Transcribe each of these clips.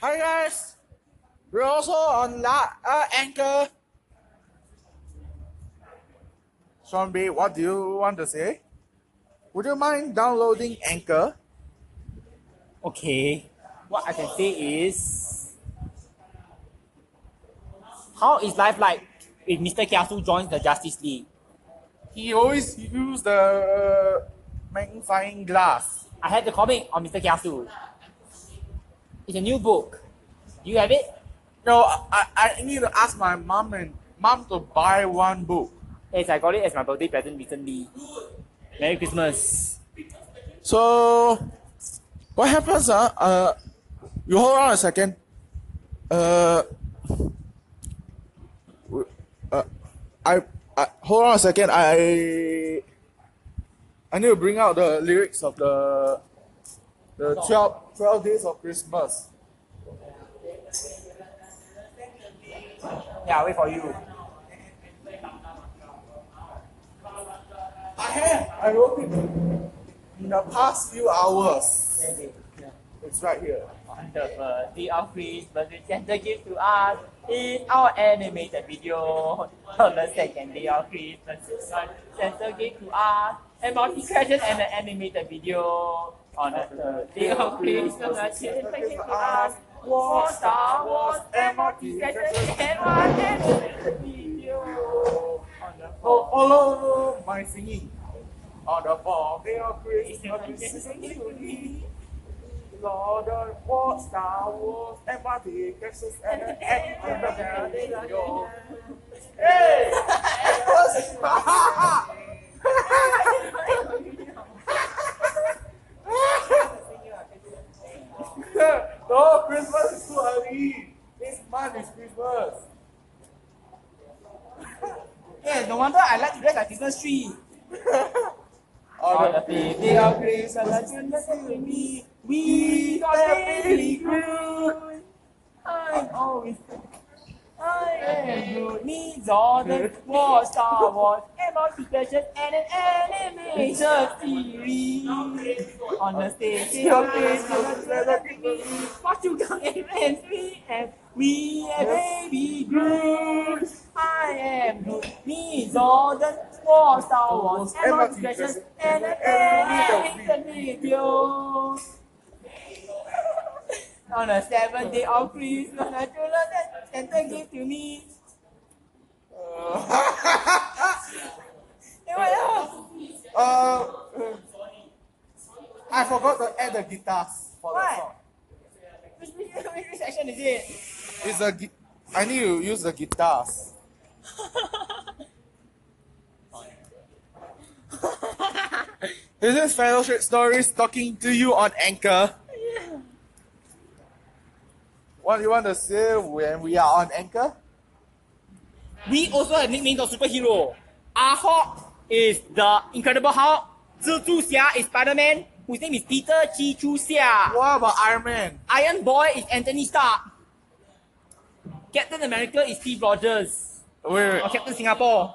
Hi guys, we're also on La uh, Anchor. Zombie, what do you want to say? Would you mind downloading Anchor? Okay, what I can say is, how is life like if Mr. Kiasu joins the Justice League? He always use the uh, magnifying glass. I had the comic on Mr. Kiasu. It's a new book. Do you have it? No, I, I need to ask my mom and mom to buy one book. Yes, I got it as my birthday present recently. Merry Christmas. So, what happens? Uh, uh, you hold on a second. Uh, uh, I, I hold on a second. I, I need to bring out the lyrics of the, the 12, 12 days of Christmas. Yeah, wait for you. I have. I wrote it in the past few hours. It's right here. On the birthday of Christmas, we Santa give to us in our animated video. On the second day of Christmas, Santa gave to us a multi-question and an animated video. On the third day of Christmas, Santa gave to War Star Wars and multi-question and one animated video. On the Oh, no, my singing. On the fourth day of Christmas, we sing to thee. Lord of War, Star Wars, Marty, Texas, and an animated Hey! no, Christmas is too early. This month is Christmas. Yeah, no wonder I like to dress like Christmas tree. On the fifth day of Christmas, with me, we got a really good. I'm always I am good. Needs all the war, Star Wars, and multiplication and an animation series. On the stage of Christmas, celebrating me, watch you come and we and we are baby Groot. I am Groot. All the war, Star Wars, and multiplication and an animation video. On the seventh day of Christmas, love that Santa gave to me. What else? Uh, I forgot to add the guitars for the song. Which, which, section is it? It's a I need to use the guitars. Is this is Fellowship Stories talking to you on Anchor. Yeah. What do you want to say when we are on Anchor? We also have nicknames of superhero. Ah Hawk is the Incredible Hulk. Zhu Xia is Spider-Man, whose name is Peter Chi Chu Xia. What about Iron Man? Iron Boy is Anthony Stark. Captain America is Steve Rogers. Wait, wait. Or Captain Singapore.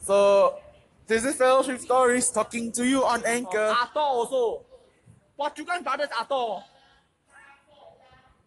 So, this is Fellowship Stories talking to you on Or Anchor. Arthur also. Portugal Brothers Arthur.